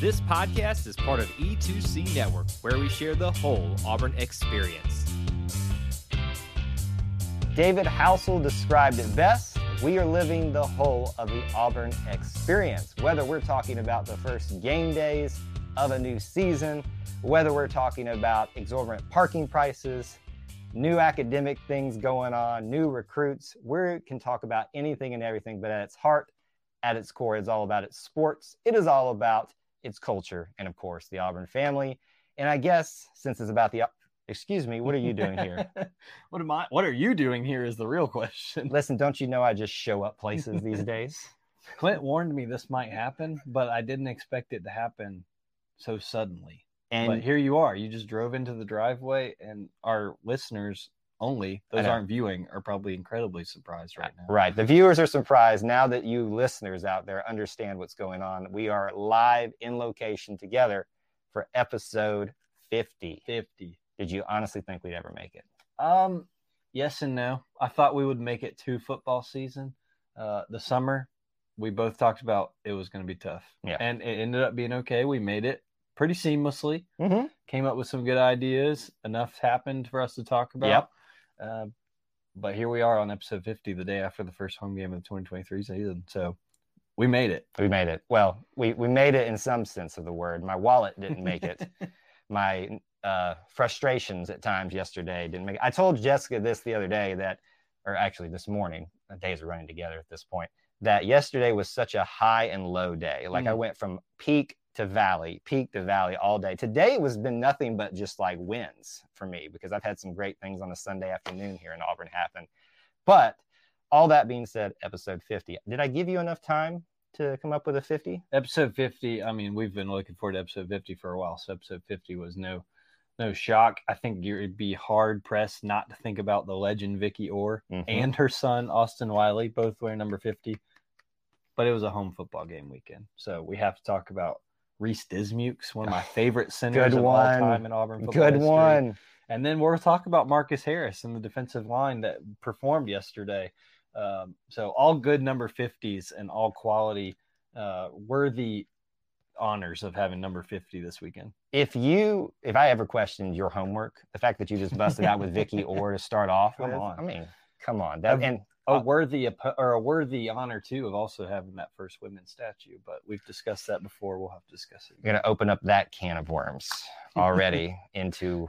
This podcast is part of E2C Network, where we share the whole Auburn experience. David Housel described it best. We are living the whole of the Auburn experience. Whether we're talking about the first game days of a new season, whether we're talking about exorbitant parking prices, new academic things going on, new recruits, we can talk about anything and everything, but at its heart, at its core, it's all about its sports. It is all about its culture, and of course, the Auburn family. And I guess since it's about the Excuse me, what are you doing here? what am I? What are you doing here? Is the real question. Listen, don't you know I just show up places these days? Clint warned me this might happen, but I didn't expect it to happen so suddenly. And but here you are. You just drove into the driveway, and our listeners only, those aren't viewing, are probably incredibly surprised right now. Right. The viewers are surprised now that you listeners out there understand what's going on. We are live in location together for episode 50. 50. Did you honestly think we'd ever make it? Um, yes and no. I thought we would make it to football season. Uh, the summer, we both talked about it was going to be tough. Yeah. And it ended up being okay. We made it pretty seamlessly. Mm-hmm. Came up with some good ideas. Enough happened for us to talk about. Yep. Uh, but here we are on episode 50, the day after the first home game of the 2023 season. So we made it. We made it. Well, we, we made it in some sense of the word. My wallet didn't make it. My uh, frustrations at times yesterday didn't make. it. I told Jessica this the other day that, or actually this morning, the days are running together at this point. That yesterday was such a high and low day. Like mm. I went from peak to valley, peak to valley all day. Today was been nothing but just like wins for me because I've had some great things on a Sunday afternoon here in Auburn happen. But all that being said, episode 50. Did I give you enough time to come up with a 50? Episode 50. I mean, we've been looking forward to episode 50 for a while. So episode 50 was no no shock. I think you'd be hard pressed not to think about the legend Vickie Orr mm-hmm. and her son Austin Wiley, both wearing number 50. But it was a home football game weekend. So we have to talk about Reese Dismukes, one of my favorite centers Good of one. all time in Auburn football. Good history. one. And then we'll talk about Marcus Harris and the defensive line that performed yesterday. Um, so all good number 50s and all quality uh, worthy honors of having number 50 this weekend. If you, if I ever questioned your homework, the fact that you just busted out with Vickie Orr to start off come with, on. I mean, come on. That, and a uh, worthy or a worthy honor too of also having that first women's statue. But we've discussed that before. We'll have to discuss it. We're gonna open up that can of worms already into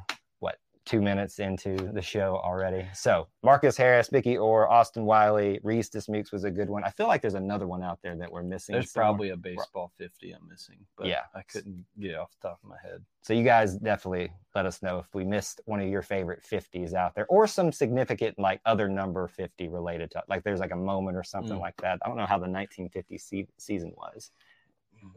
two minutes into the show already. So Marcus Harris, Vickie Orr, Austin Wiley, Reese Dismukes was a good one. I feel like there's another one out there that we're missing. There's somewhere. probably a baseball 50 I'm missing, but yeah, I couldn't get off the top of my head. So you guys definitely let us know if we missed one of your favorite 50s out there or some significant like other number 50 related to like there's like a moment or something mm. like that. I don't know how the 1950 se- season was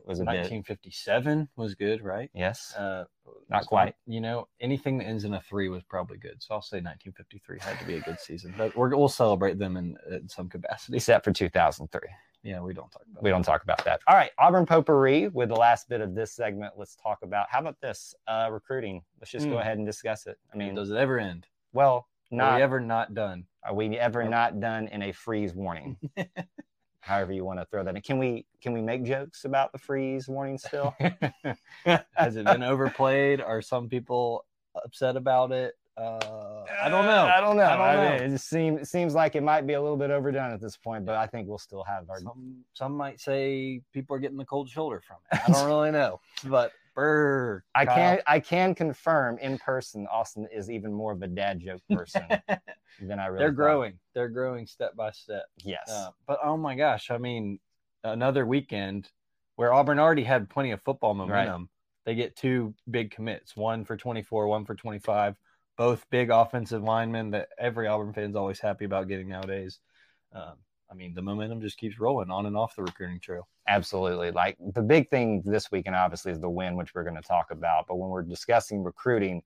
was a 1957 bit. was good, right? Yes. Uh, Not quite. You know, anything that ends in a three was probably good. So I'll say 1953 had to be a good season. But we will celebrate them in, in some capacity. Except for 2003. Yeah, we don't talk about. We that. don't talk about that. All right, Auburn Potpourri with the last bit of this segment. Let's talk about how about this uh, recruiting. Let's just mm. go hmm. ahead and discuss it. I mean, does it ever end? Well, not are we ever not done. Are we ever not done in a freeze warning? however you want to throw that in. Can we can we make jokes about the freeze warning still? Has it been overplayed? Are some people upset about it? Uh, I don't know. I don't know. I don't know. I mean, it just seems it seems like it might be a little bit overdone at this point, but I think we'll still have our. Some, some might say people are getting the cold shoulder from it. I don't really know, but Burr. I can I can confirm in person Austin is even more of a dad joke person than I really. They're thought. growing. They're growing step by step. Yes. Uh, but oh my gosh, I mean, another weekend where Auburn already had plenty of football momentum. Right. They get two big commits, one for 24, one for 25. Both big offensive linemen that every Auburn fan's always happy about getting nowadays. Um, I mean, the momentum just keeps rolling on and off the recruiting trail. Absolutely. Like the big thing this weekend, obviously, is the win, which we're going to talk about. But when we're discussing recruiting,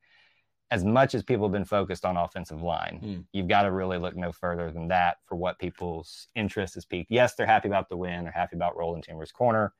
as much as people have been focused on offensive line, mm. you've got to really look no further than that for what people's interest is peaked. Yes, they're happy about the win, they're happy about Roland Chambers' corner.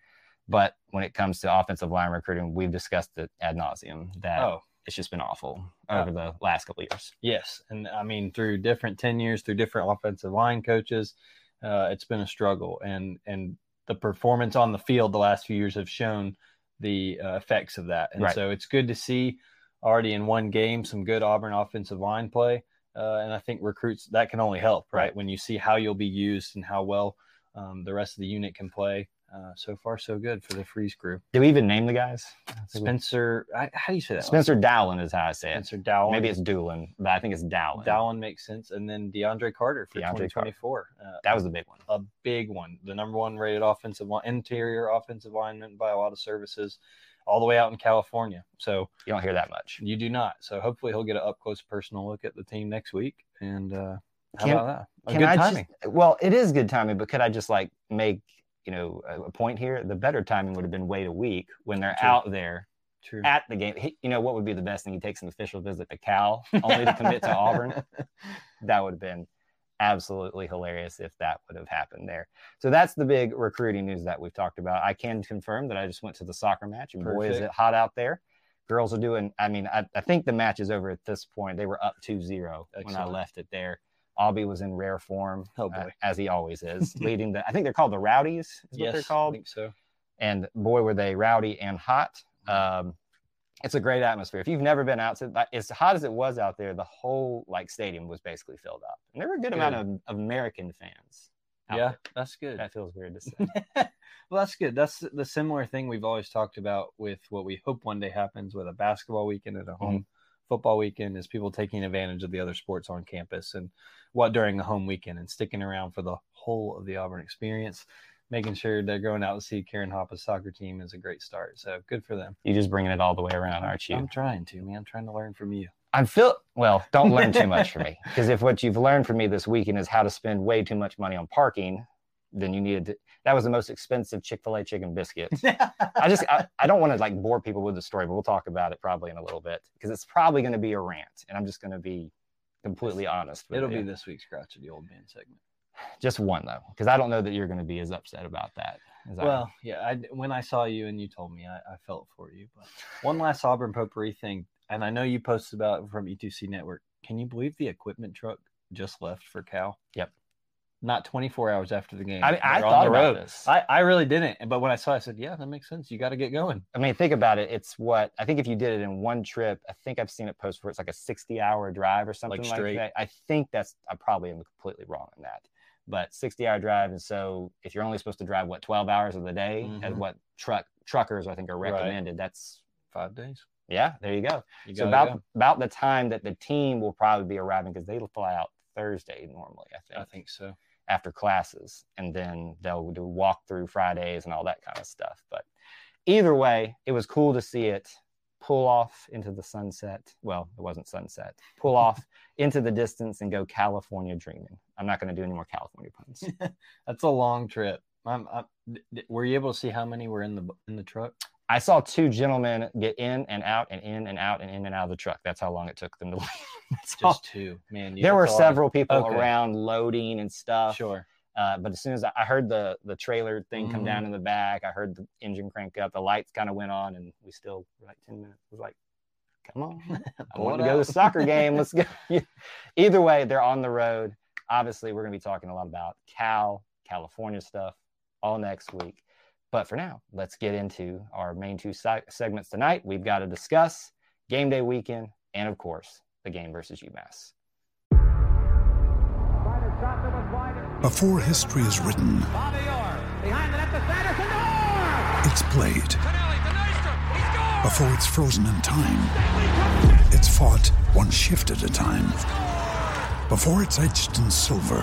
But when it comes to offensive line recruiting, we've discussed it ad nauseum that oh. it's just been awful over uh, the last couple of years. Yes. And I mean, through different tenures, through different offensive line coaches, uh, it's been a struggle. And, and the performance on the field the last few years have shown the uh, effects of that. And Right. so it's good to see already in one game some good Auburn offensive line play. Uh, and I think recruits that can only help, right? Right. When you see how you'll be used and how well um, the rest of the unit can play. Uh, so far, so good for the Freeze crew. Do we even name the guys? Spencer, I, how do you say that? Spencer Dowling is how I say it. Spencer Dowling. Maybe it's Doolin, but I think it's Dowling. Dowling makes sense, and then DeAndre Carter for DeAndre Carter. 2024. Uh, That was the big one. a big one. The number one rated offensive line, interior offensive lineman by a lot of services, all the way out in California. So You don't hear that much. you do not. So hopefully he'll get an up close personal look at the team next week. And uh, how Can- about that? A Can good I timing. Just, well, it is good timing, but could I just like make you know a, point here? The better timing would have been wait a week when they're True. out there True. at the game. He, you know what would be the best thing? He takes an official visit to Cal only to commit to Auburn. That would have been absolutely hilarious if that would have happened there. So that's the big recruiting news that we've talked about. I can confirm that I just went to the soccer match, and boy, is it hot out there. Girls are doing. I mean, I, I think the match is over at this point. They were up 2-0 when I left it there. Aubie was in rare form, Oh, uh, as he always is, leading the. I think they're called the Rowdies. Is what they're yes, I think so. and boy were they rowdy and hot um, it's a great atmosphere if you've never been out to as hot as it was out there the whole like stadium was basically filled up and there were a good, amount of, of american fans out Yeah, there. that's good. that feels weird to say well, that's good. That's the similar thing we've always talked about with what we hope one day happens with a basketball weekend at a home Mm-hmm. Football weekend is people taking advantage of the other sports on campus and what during the home weekend and sticking around for the whole of the Auburn experience, making sure they're going out to see Karen Hoppa's soccer team is a great start. So good for them. you're just bringing it all the way around aren't you I'm trying to, man. I'm trying to learn from you. I'm feel well. Don't learn too much from me because if what you've learned from me this weekend is how to spend way too much money on parking, then you needed to. That was the most expensive Chick Fil A chicken biscuit I just I, I don't want to like bore people with the story, but we'll talk about it probably in a little bit because it's probably going to be a rant, and I'm just going to be completely honest. With It'll you. be this week's the Old Man segment. just one though, because I don't know that you're going to be as upset about that. As I. Well, yeah. I, when I saw you and you told me, I, I felt for you. But one last Auburn potpourri thing, and I know you posted about it from E2C Network. Can you believe the equipment truck just left for Cal? Yep. Not 24 hours after the game. I, I thought about road. this. I, I really didn't. But when I saw it, I said, yeah, that makes sense. You got to get going. I mean, think about it. It's what I think if you did it in one trip, I think I've seen it post where it's like a 60 hour drive or something like, straight. that. I think that's I probably am completely wrong on that. But 60 hour drive, and so if you're only supposed to drive what 12 hours of the day, as Mhm. what truck truckers I think are Right. recommended, that's Five days. yeah, there you go. You So got about about the time that the team will probably be arriving because they fly out Thursday normally, I think, I think so. After classes, and then they'll do walk through Fridays and all that kind of stuff. But either way, it was cool to see it pull off into the sunset. Well, it wasn't sunset. Pull off into the distance and go California dreaming. I'm not going to do any more California puns. That's a long trip. I'm, I'm, were you able to see how many were in the in the truck? I saw two gentlemen get in and out and in and out and in and out of the truck. That's how long it took them to leave. That's all. Just two. Man, there were lot of- several people Okay. around loading and stuff. Sure. Uh, but as soon as I, heard the the trailer thing come Mhm. down in the back, I heard the engine crank up, the lights kind of went on, and we still like ten minutes. It was like, come on, I want to go to the soccer game. Let's go. Either way, they're on the road. Obviously, we're going to be talking a lot about Cal, California stuff all next week. But for now, let's get into our main two se- segments tonight. We've got to discuss game day weekend and, of course, the game versus UMass. Before history is written, it's played. Before it's frozen in time, it's fought one shift at a time. Before it's etched in silver,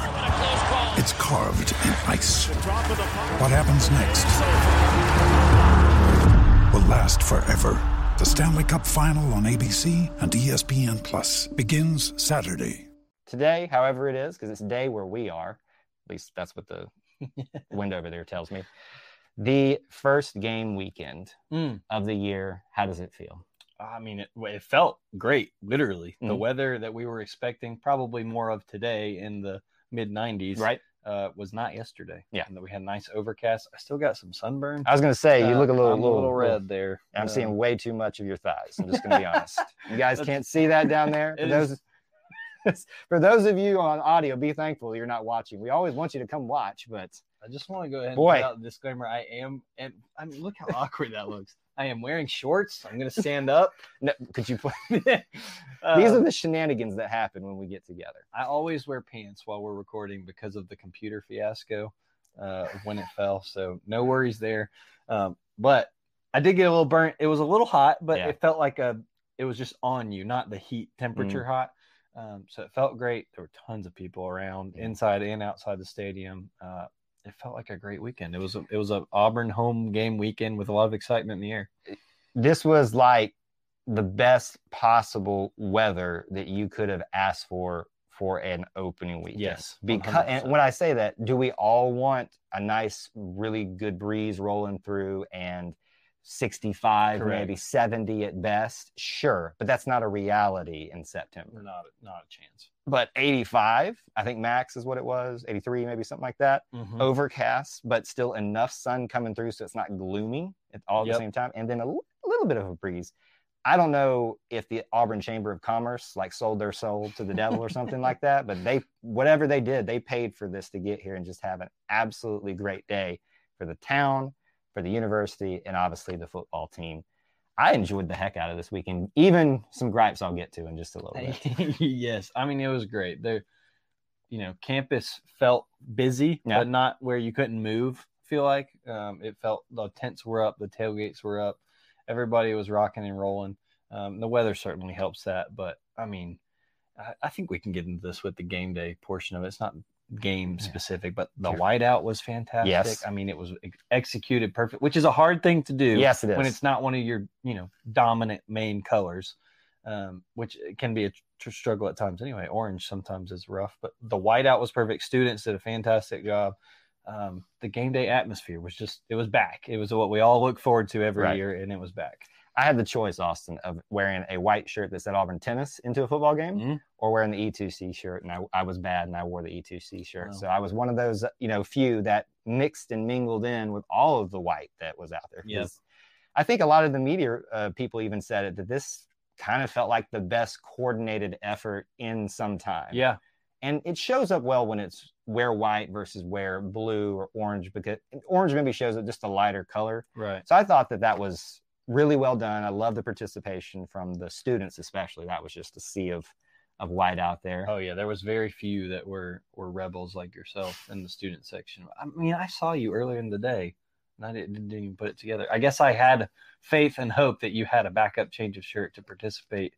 it's carved in ice. What happens next will last forever. The Stanley Cup Final on ABC and ESPN Plus begins Saturday. Today, however it is, because it's day where we are, at least that's what the window over there tells me. The first game weekend Mm. of the year. How does it feel? I mean, it, it felt great, literally. The Mhm. weather that we were expecting, probably more of today in the mid 90s, Right. uh, was not yesterday. Yeah. And that we had nice overcast. I still got some sunburn. I was going to say, you Uh, look a little, little, little red there. I'm Uh, seeing way too much of your thighs. I'm just going to be honest. You guys can't see that down there. For those, is- For those of you on audio, be thankful you're not watching. We always want you to come watch, but I just want to go ahead and Boy. put out the disclaimer. I am, and I mean, look how awkward that looks. I am wearing shorts. I'm gonna stand up. no, could you? Put, Uh, these are the shenanigans that happen when we get together. I always wear pants while we're recording because of the computer fiasco uh, when it fell. So no worries there. Um, but I did get a little burnt. It was a little hot, but Yeah. it felt like a. It was just on you, not the heat temperature hot. Um, so it felt great. There were tons of people around, inside and outside the stadium. Uh, it felt like a great weekend. It was a, it was a Auburn home game weekend with a lot of excitement in the air. Eh, this was like the best possible weather that you could have asked for for an opening weekend. Yes, because and when I say that, do we all want a nice, really good breeze rolling through and 65, Correct. maybe 70 at best? Sure, but that's not a reality in September. Not not a chance. But 85, I think max is what it was, 83, maybe something like that. Mhm. Overcast, but still enough sun coming through so it's not gloomy at all at Yep. the same time. And then a l- little bit of a breeze. I don't know if the Auburn Chamber of Commerce like sold their soul to the devil or something like that, but they whatever they did, they paid for this to get here and just have an absolutely great day for the town, for the university, and obviously the football team. I enjoyed the heck out of this weekend. Even some gripes I'll get to in just a little bit. yes, I mean it was great. There, you know, campus felt busy, Yeah. but not where you couldn't move. Feel like um, it felt the tents were up, the tailgates were up, everybody was rocking and rolling. Um, the weather certainly helps that, but I mean, I, I think we can get into this with the game day portion of it. It's not game Yeah. specific, but the whiteout was fantastic. Yes. I mean, it was ex- executed perfect, which is a hard thing to do Yes, it is. when it's not one of your you know dominant main colors um, which can be a tr- struggle at times anyway orange sometimes is rough but the whiteout was perfect students did a fantastic job um, the game day atmosphere was just it was back it was what we all look forward to every Right. year and it was back I had the choice, Austin, of wearing a white shirt that said Auburn tennis into a football game Mhm. or wearing the E2C shirt. And I, I was bad and I wore the E2C shirt. Oh. So I was one of those, you know, few that mixed and mingled in with all of the white that was out there. 'Cause I think a lot of the media uh, people even said it that this kind of felt like the best coordinated effort in some time. yeah And it shows up well when it's wear white versus wear blue or orange because orange maybe shows it just a lighter color. right So I thought that that was really well done. I love the participation from the students, especially. That was just a sea of of white out there. oh yeah there was very few that were were rebels like yourself in the student section i mean i saw you earlier in the day and i didn't, didn't even put it together i guess i had faith and hope that you had a backup change of shirt to participate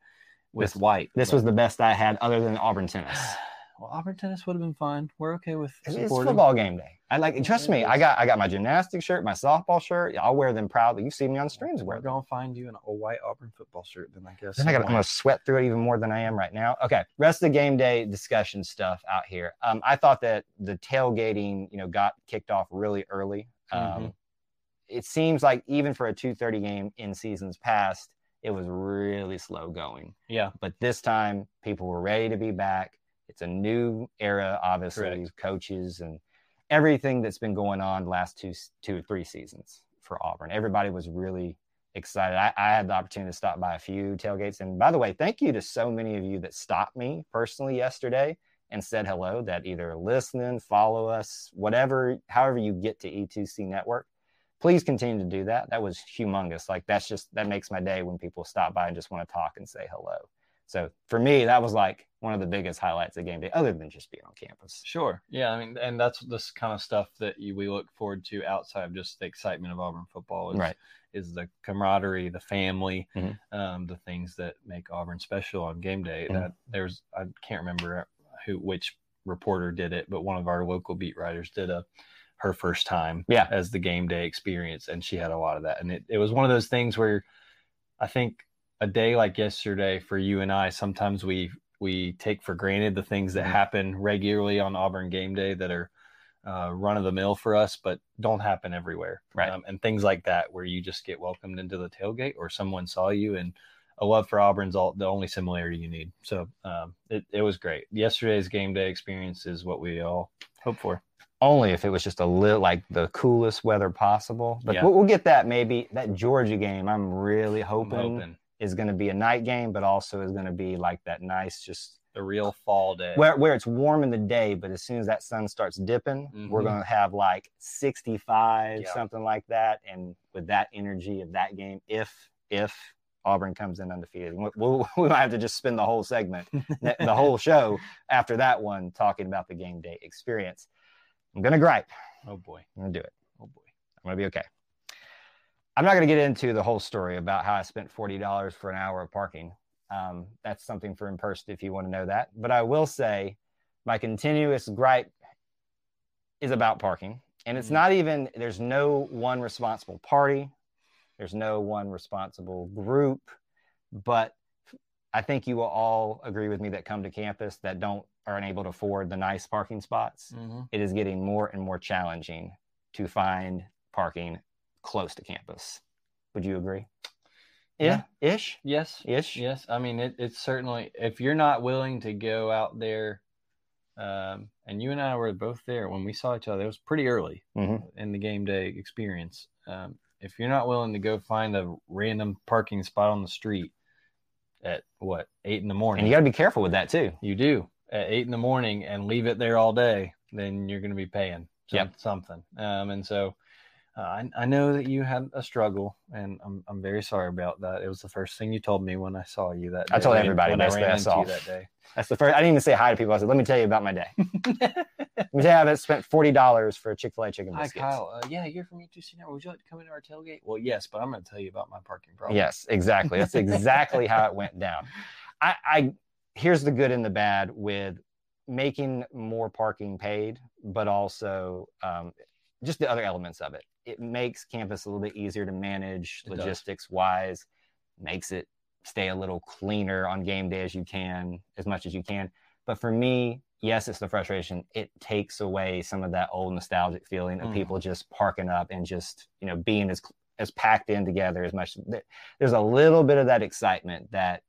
with This- white This but- was the best I had, other than Auburn tennis. Well, Auburn tennis would have been fine. We're okay with It's football game day. I like. Trust me, I got I got my gymnastics shirt, my softball shirt. I'll wear them proudly. You see me on streams We're gonna find you in a white Auburn football shirt. Then I guess. Then I got, I'm gonna sweat through it even more than I am right now. Okay, rest of the game day discussion stuff out here. Um, I thought that the tailgating, you know, got kicked off really early. Um, Mhm. It seems like even for a 2:30 game in seasons past, it was really slow going. Yeah. But this time, people were ready to be back. It's a new era, obviously, Correct. coaches and everything that's been going on last two, two or three seasons for Auburn. Everybody was really excited. I, I had the opportunity to stop by a few tailgates. And by the way, thank you to so many of you that stopped me personally yesterday and said hello, that either listening, follow us, whatever, however you get to E2C Network. Please continue to do that. That was humongous. Like that's just that makes my day when people stop by and just want to talk and say hello. So for me, that was like one of the biggest highlights of game day, other than just being on campus. Sure. Yeah. I mean, and that's this kind of stuff that you, we look forward to outside of just the excitement of Auburn football. Is, Right. Is the camaraderie, the family, Mhm. um, the things that make Auburn special on game day. Mhm. That there's I can't remember who which reporter did it, but one of our local beat writers did a her first time Yeah. as the game day experience and she had a lot of that and it, it was one of those things where i think a day like yesterday for you and i sometimes we we take for granted the things that Mhm. happen regularly on auburn game day that are uh, run of the mill for us but don't happen everywhere Right. um, and things like that where you just get welcomed into the tailgate or someone saw you and a love for auburn's all the only similarity you need so um, it, it was great yesterday's game day experience is what we all hope for Only if it was just a little like the coolest weather possible. But Yeah. we'll, we'll get that maybe. That Georgia game, I'm really I'm hoping, hoping. Is going to be a night game, but also is going to be like that nice, just the real fall day. where where it's warm in the day, but as soon as that sun starts dipping, we're Mhm. gonna have like 65, Yeah. something like that. And with that energy of that game, if if Auburn comes in undefeated, we, we'll, we might have to just spend the whole segment, the whole show after that one talking about the game day experience. I'm gonna gripe. oh boy. I'm gonna do it. Oh boy. I'm gonna be okay. I'm not gonna get into the whole story about how I spent forty dollars for an hour of parking. Um, that's something for in person if you want to know that. But I will say, my continuous gripe is about parking, and it's Mhm. not even. There's no one responsible party. There's no one responsible group, but I think you will all agree with me that come to campus that don't are unable to afford the nice parking spots Mm-hmm. it is getting more and more challenging to find parking close to campus. Would you agree? Yeah, ish, Yes. ish. Yes. I mean, it, it's certainly, if you're not willing to go out there, um, and you and I were both there when we saw each other, it was pretty early Mhm. in the game day experience. Um, if you're not willing to go find a random parking spot on the street at what, eight in the morning, And you got to be careful with that too. you do at eight in the morning and leave it there all day, then you're going to be paying some, Yep. something. Um, and so uh, I, I know that you had a struggle, and I'm, I'm very sorry about that. It was the first thing you told me when I saw you that day. I told everybody when I ran I saw. you that day. That's the first. I didn't even say hi to people. I said, "Let me tell you about my day." Let me tell you, I spent forty dollars for a Chick Fil A chicken Hi, biscuits. Kyle. Uh, yeah, you're from E2C now. Would you like to come into our tailgate? Well, yes, but I'm going to tell you about my parking problem. Yes, exactly. That's exactly how it went down. I, I here's the good and the bad with making more parking paid, but also um, just the other elements of it. It makes campus a little bit easier to manage It does. logistics wise, makes it stay a little cleaner on game day as you can, as much as you can. But for me, yes, it's the frustration. It takes away some of that old nostalgic feeling of Mhm. people just parking up and just, you know, being as as packed in together as much. There's a little bit of that excitement that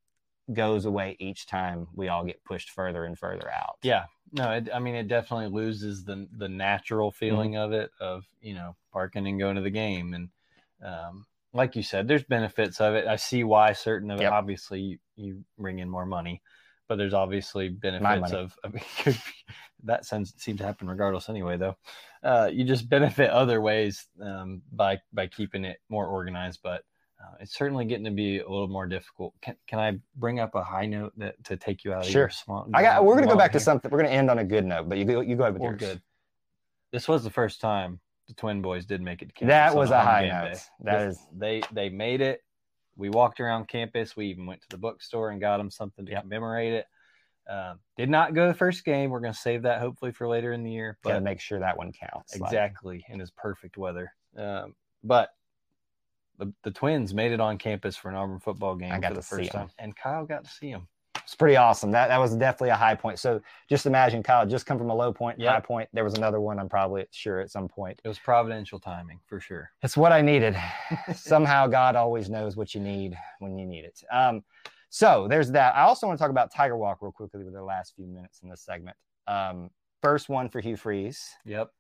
goes away each time we all get pushed further and further out. Yeah, no, it, I mean it definitely loses the the natural feeling of it of you know parking and going to the game and um, like you said, there's benefits of it. I see why certain of it. Obviously, you, you bring in more money, but there's obviously benefits of. I mean, could be- that seems seem to happen regardless anyway. Though, uh, you just benefit other ways um, by by keeping it more organized, but. Uh, it's certainly getting to be a little more difficult. Can, can I bring up a high note that to take you out of Sure. your swamp? I got. We're gonna go back to something. We're gonna end on a good note, but you go. You go ahead with Well, yours. good. This was the first time the Twin Boys did make it to campus. That was a high note. day. That This- is- they they made it. We walked around campus. We even went to the bookstore and got them something to Yep. commemorate it. Um, did not go the first game. We're going to save that hopefully for later in the year. But make sure that one counts. Like, exactly in his perfect weather. Um, but the, the Twins made it on campus for an Auburn football game I got for the to see time, and Kyle got to see him. It's pretty awesome. That that was definitely a high point. So just imagine Kyle just come from a low point, Yep. high point. There was another one. I'm probably sure at some point. It was providential timing for sure. It's what I needed. Somehow God always knows what you need when you need it. Um, so there's that. I also want to talk about Tiger Walk real quickly with the last few minutes in this segment. Um, first one for Hugh Freeze. Yep.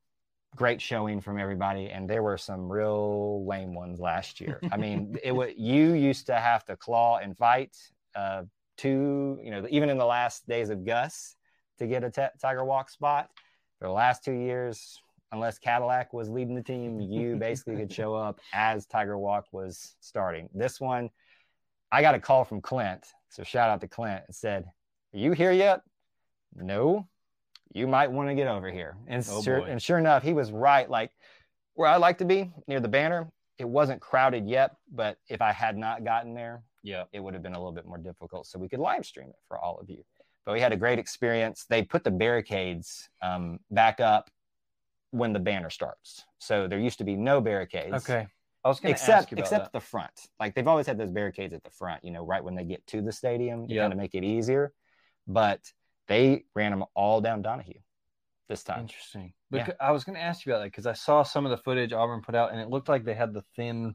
Great showing from everybody, and there were some real lame ones last year. I mean, it was you used to have to claw and fight. Uh, two, you know, even in the last days of Gus to get a t- Tiger Walk spot. For the last two years, unless Cadillac was leading the team, you basically could show up as Tiger Walk was starting. This one, I got a call from Clint. So shout out to Clint and said, Are you here yet? No. You might want to get over here. And, Oh, sure, and sure enough, he was right. Like where I like to be near the banner, it wasn't crowded yet, but if I had not gotten there, Yep. it would have been a little bit more difficult. So we could live stream it for all of you. But we had a great experience. They put the barricades um, back up when the banner starts. So there used to be no barricades. Okay. I was going to ask Except you about except that. the front. Like they've always had those barricades at the front, you know, right when they get to the stadium to Yep. kind of make it easier. But they ran them all down Donahue this time. Interesting. Yeah. I was going to ask you about that because I saw some of the footage Auburn put out, and it looked like they had the thin,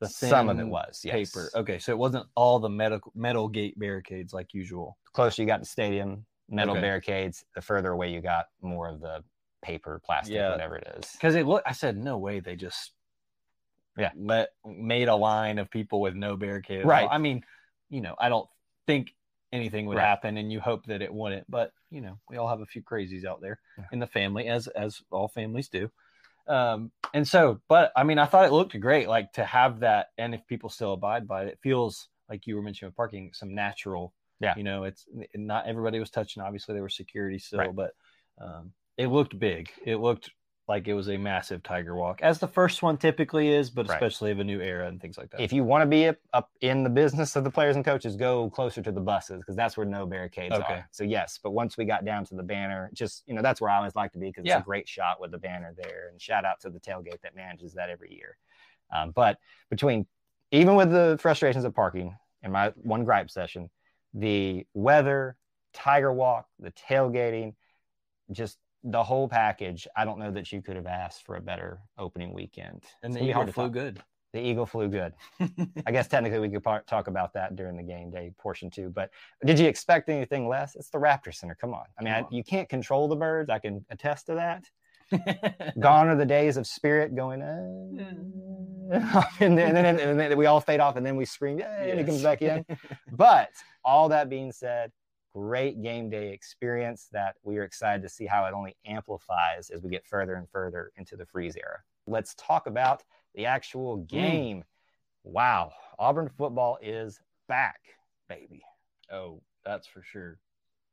the Some of it was, yes. paper. Okay, so it wasn't all the metal metal gate barricades like usual. The closer you got to stadium, metal Okay. barricades, the further away you got, more of the paper, plastic, Yeah. whatever it is. Because it looked, I said, no way they just Yeah. let made a line of people with no barricade. Right. all. Right. I mean, you know, I don't think anything would Right. happen and you hope that it wouldn't. But you know, we all have a few crazies out there Yeah. in the family, as as all families do. Um, and so, but I mean, I thought it looked great, like to have that, and if people still abide by it, it feels like you were mentioning with parking, some natural. Yeah. You know, it's not everybody was touching. Obviously, there was security still, Right. but um, it looked big. It looked like it was a massive tiger walk, as the first one typically is, but Right. especially of a new era and things like that. If you want to be up, up in the business of the players and coaches, go closer to the buses because that's where no barricades Okay. are. So yes, but once we got down to the banner, just you know that's where I always like to be because Yeah. it's a great shot with the banner there. And shout out to the tailgate that manages that every year. Um, but between even with the frustrations of parking and my one gripe session, the weather, Tiger Walk, the tailgating, just the whole package. I don't know that you could have asked for a better opening weekend. and the Eagle flew good. The Eagle flew good. I guess technically we could par- talk about that during the game day portion too. But did you expect anything less? It's the Raptor Center. Come on. I mean, I, you can't control the birds. I can attest to that. Gone are the days of spirit going, uh, and, then, and, then, and then we all fade off, and then we scream, Yay, and he comes back in. But all that being said, great game day experience that we are excited to see how it only amplifies as we get further and further into the freeze era. Let's talk about the actual game. Wow, Auburn football is back, baby. oh, that's for sure.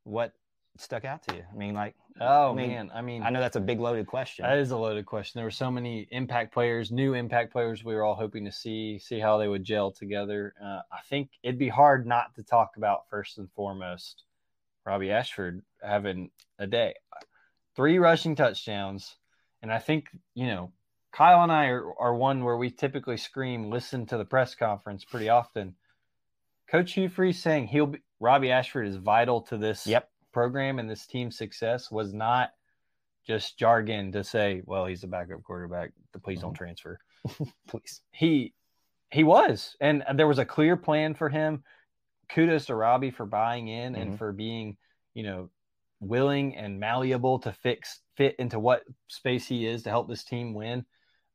What stuck out to you? I mean, like, Oh I mean, man, I mean, I know that's a big loaded question. That is a loaded question. There were so many impact players, new impact players we were all hoping to see, see how they would gel together. Uh, I think it'd be hard not to talk about first and foremost Robbie Ashford having a day. Three rushing touchdowns. And I think, you know, Kyle and I are, are one where we typically scream, listen to the press conference pretty often. Coach Hugh saying he'll be Robbie Ashford is vital to this Yep. program and this team's success was not just jargon to say, well, he's a backup quarterback. Please don't mm-hmm. transfer. Please. He he was, and there was a clear plan for him. Kudos to Robbie for buying in and Mhm. for being, you know, willing and malleable to fix fit into what space he is to help this team win.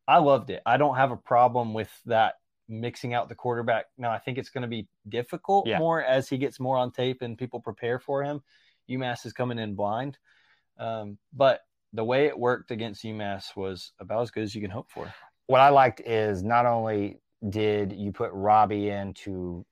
I loved it. I don't have a problem with that mixing out the quarterback. Now I think it's going to be difficult Yeah. more as he gets more on tape and people prepare for him. UMass is coming in blind. Um, but the way it worked against UMass was about as good as you can hope for. what I liked is not only did you put Robbie in to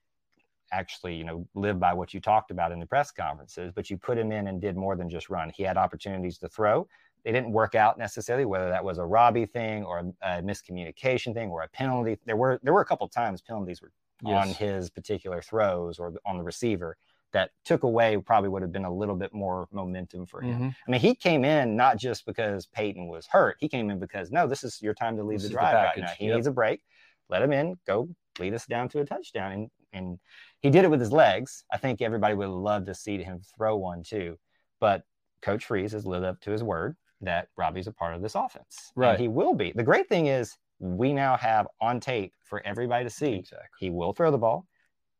actually, you know, live by what you talked about in the press conferences, but you put him in and did more than just run. He had opportunities to throw. They didn't work out necessarily, whether that was a Robbie thing or a, a miscommunication thing or a penalty. There were there were a couple times penalties were on his particular throws or on the receiver that took away probably would have been a little bit more momentum for him. Mhm. I mean, he came in not just because Payton was hurt. He came in because no, this is your time to lead This the is the drive right now. He Yep. needs a break. Let him in. Go lead us down to a touchdown. And and he did it with his legs. I think everybody would love to see him throw one too. But Coach Freeze has lived up to his word that Robbie's a part of this offense. And Right. he will be. The great thing is we now have on tape for everybody to see. Exactly. He will throw the ball.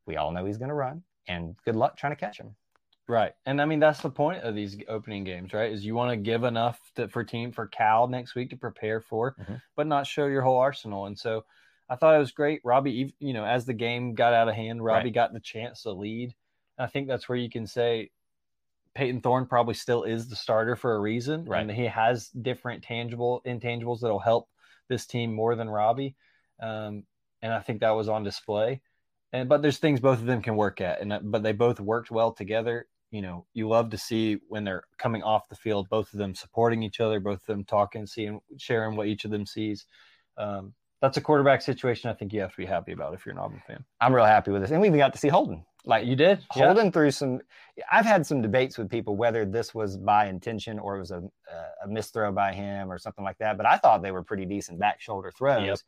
We all know he's going to run. And good luck trying to catch him. Right. And I mean, that's the point of these opening games, right? Is you want to give enough to, for team for Cal next week to prepare for, Mhm. but not show your whole arsenal. And so I thought it was great. Robbie, you know, as the game got out of hand, Robbie Right. got the chance to lead. And I think that's where you can say Payton Thorne probably still is the starter for a reason. Right. And he has different tangible intangibles that'll help this team more than Robbie. Um, and I think that was on display. And but there's things both of them can work at, and but they both worked well together. You know, you love to see when they're coming off the field, both of them supporting each other, both of them talking, seeing, sharing what each of them sees. Um, that's a quarterback situation. I think you have to be happy about if you're an Auburn fan. I'm real happy with this. And we even got to see Holden. Like You did, Yeah. Holden through some. I've had some debates with people whether this was by intention or it was a a misthrow by him or something like that. But I thought they were pretty decent back shoulder throws.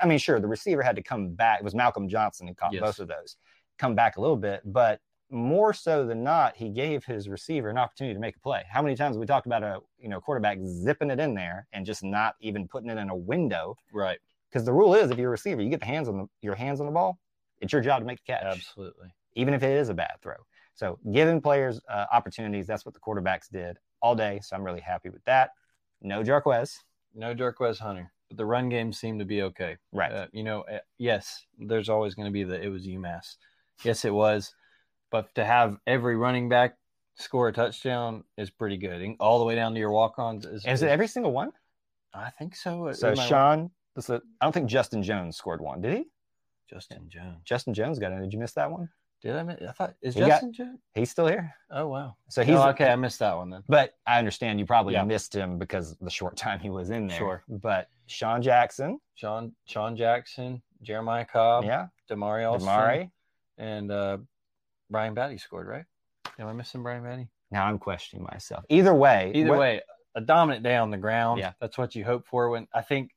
I mean, sure, the receiver had to come back. It was Malcolm Johnson who caught Yes. both of those. Come back a little bit, but more so than not, he gave his receiver an opportunity to make a play. How many times have we talked about a you know quarterback zipping it in there and just not even putting it in a window? Right. Because the rule is, if you're a receiver, you get the hands on the, your hands on the ball. It's your job to make the catch Absolutely. even if it is a bad throw. So giving players uh, opportunities, that's what the quarterbacks did all day. So I'm really happy with that. No Jarquez. No Jarquez Hunter, but the run game seemed to be okay. Right. Uh, you know, uh, yes, there's always going to be the it was UMass. Yes, it was. But to have every running back score a touchdown is pretty good, And all the way down to your walk-ons. Is, Is it every single one? I think so. So Sean, this is- I don't think Justin Jones scored one. Did he? Justin Jones. Justin Jones got in. Did you miss that one? Did I? Miss, I thought is He got- Justin Jones? He's still here. Oh wow. So he's oh, okay. I missed that one then. But I understand you probably Yeah. missed him because of the short time he was in there. Sure. But Sean Jackson, Sean Sean Jackson, Jeremiah Cobb, yeah, Damari Alston, Damari. and uh, Brian Battie scored. Right? Am I missing Brian Battie? Now I'm questioning myself. Either way, Either what- way, a dominant day on the ground. Yeah. that's what you hope for. When I think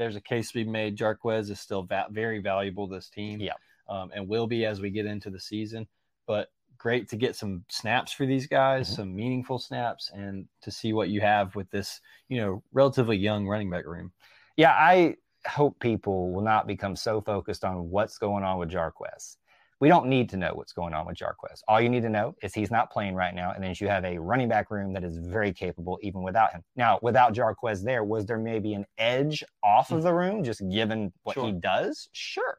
there's a case to be made, Jarquez is still va- very valuable to this team. Yeah. um, and will be as we get into the season. But great to get some snaps for these guys, Mhm. some meaningful snaps, and to see what you have with this, you know, relatively young running back room. yeah, I hope people will not become so focused on what's going on with Jarquez. We don't need to know what's going on with Jarquez. All you need to know is he's not playing right now, and then you have a running back room that is very capable even without him. Now, without Jarquez there, was there maybe an edge off of hmm. the room just given what he does? Sure,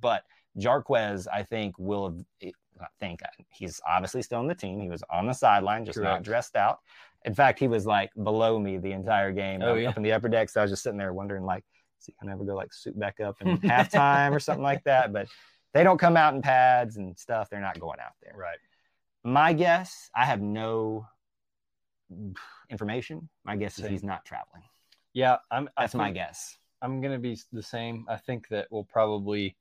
but Jarquez, I think, will. Have eh, I think uh, he's obviously still on the team. He was on the sideline, just not dressed out. In fact, he was like below me the entire game, Oh, up, yeah. up in the upper deck. So I was just sitting there wondering, like, is he gonna ever go like suit back up in halftime or something like that? But they don't come out in pads and stuff. They're not going out there. Right. My guess, I have no information. My guess is he's not traveling. Yeah, I'm. That's my guess. I'm gonna be the same. I think that we'll probably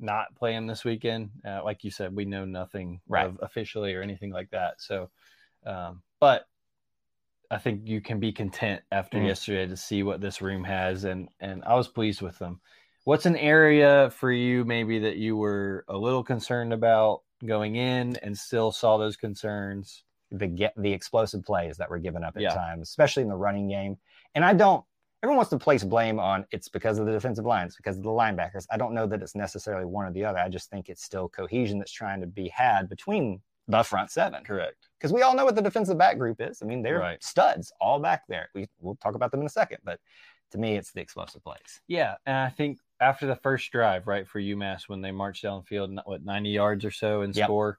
not play him this weekend. Uh, like you said, we know nothing Right. of officially or anything like that. So, um, but I think you can be content after Mhm. yesterday to see what this room has, and and I was pleased with them. What's an area for you maybe that you were a little concerned about going in and still saw those concerns? the get the explosive plays that were given up at Yeah. times, especially in the running game. And I don't. Everyone wants to place blame on it's because of the defensive lines, because of the linebackers. I don't know that it's necessarily one or the other. I just think it's still cohesion that's trying to be had between the front seven. Correct. Because we all know what the defensive back group is. I mean, they're Right. studs all back there. We we'll talk about them in a second, but to me, it's the explosive plays. Yeah, and I think after the first drive, right for UMass when they marched downfield, n- what ninety yards or so and Yep. score,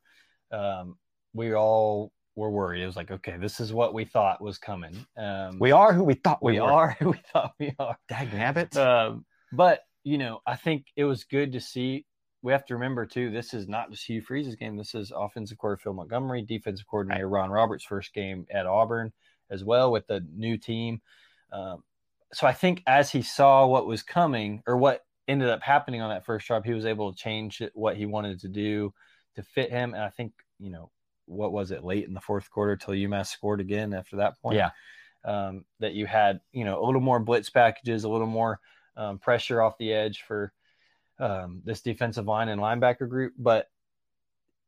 um, we all were worried. It was like, okay, this is what we thought was coming. Um, We are who we thought we, we are who we thought we are. Dag nabbit. Um, but you know, I think it was good to see. We have to remember too. This is not just Hugh Freeze's game. This is offensive coordinator Phil Montgomery, defensive coordinator Ron Roberts' first game at Auburn as well with the new team. Um, so I think as he saw what was coming or what ended up happening on that first drive, he was able to change it, what he wanted to do to fit him. And I think you know what was it late in the fourth quarter till UMass scored again after that point yeah. um, that you had, you know, a little more blitz packages, a little more um, pressure off the edge for um, this defensive line and linebacker group. But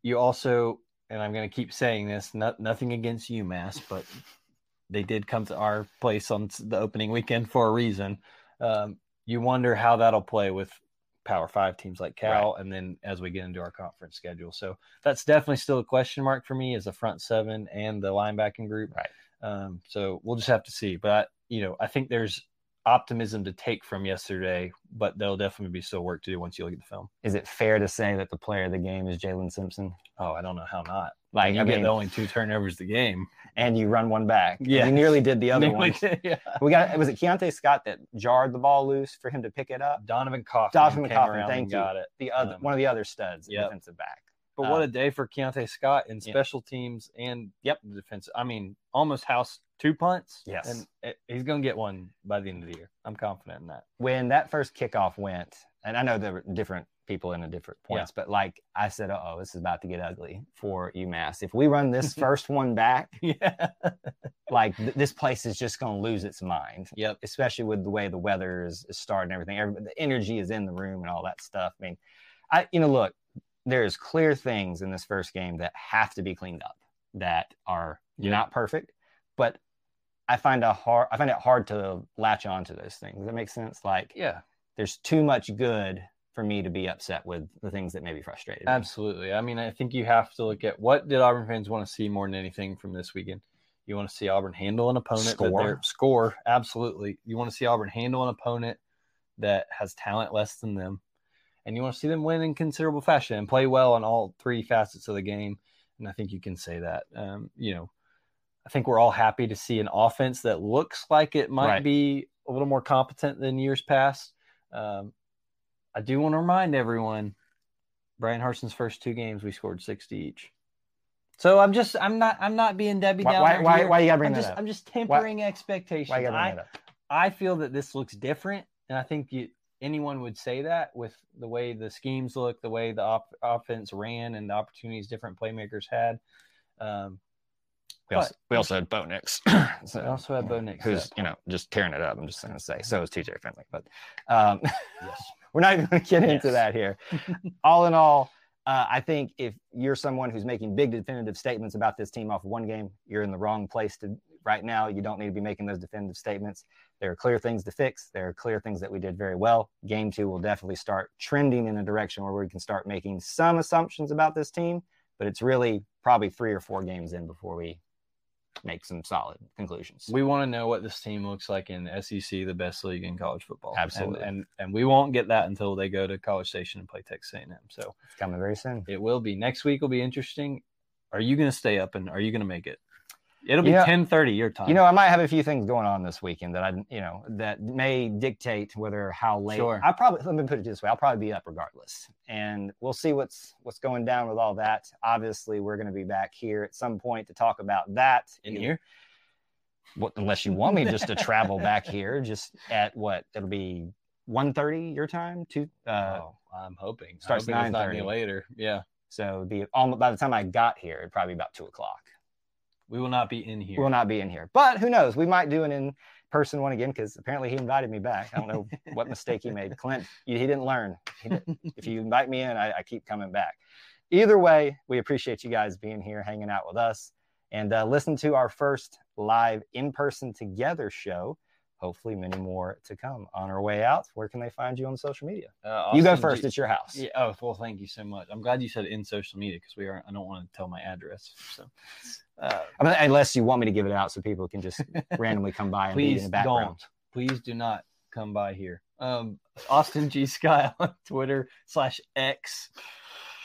you also, and I'm going to keep saying this, not, nothing against UMass, but they did come to our place on the opening weekend for a reason. Um, you wonder how that'll play with Power Five teams like Cal, and then as we get into our conference schedule. So that's definitely still a question mark for me as the front seven and the linebacking group. Right. Um, so we'll just have to see. But you know, I think there's optimism to take from yesterday, but there'll definitely be still work to do once you look at the film. Is it fair to say that the player of the game is Jaylin Simpson? Oh, I don't know how not. Like, you I get mean, the only two turnovers the game. and you run one back. Yeah. You nearly did the other one. did, yeah. We got was it Keionta Scott that jarred the ball loose for him to pick it up? Donovan Kaufman Donovan around thank you. got it. The other Um, one of the other studs, yep. defensive back. But what Uh, a day for Keionta Scott in yeah. special teams and Yep. the defense. I mean, almost house two punts. Yes. and it, he's going to get one by the end of the year. I'm confident in that. When that first kickoff went, and I know there were different people in a different points, but like I said, oh, this is about to get ugly for UMass. If we run this first one back, Yeah. like th- this place is just going to lose its mind. Yep. Especially with the way the weather is, is starting, everything. Every, the energy is in the room and all that stuff. I mean, I you know, look, there's clear things in this first game that have to be cleaned up that are Yeah. not perfect, but I find a hard I find it hard to latch on to those things. Does that make sense? Like Yeah. there's too much good for me to be upset with the things that may be frustrated me. Absolutely. I mean, I think you have to look at what did Auburn fans want to see more than anything from this weekend. You want to see Auburn handle an opponent Score. score. Absolutely. You want to see Auburn handle an opponent that has talent less than them, and you want to see them win in considerable fashion and play well on all three facets of the game. and I think you can say that. Um, you know, I think we're all happy to see an offense that looks like it might Right. be a little more competent than years past. Um, I do want to remind everyone, Bryan Harsin's first two games, we scored sixty each. So I'm just, I'm not, I'm not being Debbie Why, Downer. why, why, here. why you gotta bring I'm that just, up? I'm just tempering expectations. Why you gotta bring I, that up? I feel that this looks different, and I think you, anyone would say that with the way the schemes look, the way the op- offense ran, and the opportunities different playmakers had. Um, We also, but- we also had Bo Nix. so, we also had Bo Nix. who's up. you know just tearing it up. I'm just gonna say. So is TJ Finley, but um, Yes. we're not even going to get into that here. all in all, uh, I think if you're someone who's making big definitive statements about this team off one game, you're in the wrong place to right now. You don't need to be making those definitive statements. There are clear things to fix. There are clear things that we did very well. Game two will definitely start trending in a direction where we can start making some assumptions about this team, but it's really probably three or four games in before we make some solid conclusions. We want to know what this team looks like in the SEC, the best league in college football. And- Absolutely. and and, we won't get that until they go to College Station and play Texas A&M. So it's coming very soon. it will be next week. Will be interesting. Are you going to stay up and are you going to make it? It'll be Yeah. ten thirty your time. You know, I might have a few things going on this weekend that I, you know, that may dictate whether how late. Sure. I probably let me put it this way: I'll probably be up regardless, and we'll see what's what's going down with all that. Obviously, we're going to be back here at some point to talk about that in You- here. What, unless you want me just to travel back here, just at what it'll be 1.30 your time. Two. Uh, oh, I'm hoping. starts I hope it's not 9:30. later. Yeah, So it'd be almost by the time I got here, it'd probably be about two o'clock. We will not be in here. We will not be in here, but who knows? We might do an in person one again because apparently he invited me back. I don't know what mistake he made. Clint, he didn't learn. If you invite me in, I, I keep coming back. Either way, we appreciate you guys being here, hanging out with us, and uh, listen to our first live in person together show. Hopefully, many more to come. On our way out, where can they find you on social media? Uh, you go first. G- it's your house. Yeah. Oh well, thank you so much. I'm glad you said in social media because we are. I don't want to tell my address. So, uh, I mean, unless you want me to give it out so people can just randomly come by and be in please the background. don't. Please do not come by here. Um, Austin G Scott on Twitter slash X,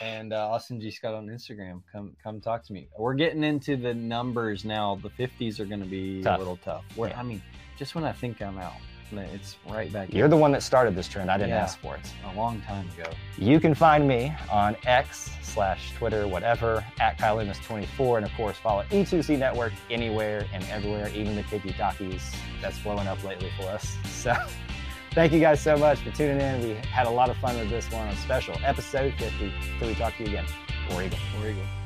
and uh, Austin G Scott on Instagram. Come come talk to me. We're getting into the numbers now. The 50s are going to be Tough. a little tough. Where Yeah. I mean, just when I think I'm out, it's right back. You're the one that started this trend. I didn't Yeah. ask for it. a long time ago. You can find me on X slash Twitter, whatever, at Kyle Loomis 24 And of course, follow E2C Network anywhere and everywhere, even the TikTok that's blowing up lately for us. So thank you guys so much for tuning in. We had a lot of fun with this one, a special episode 50. Till we talk to you again. War Eagle. Where you go?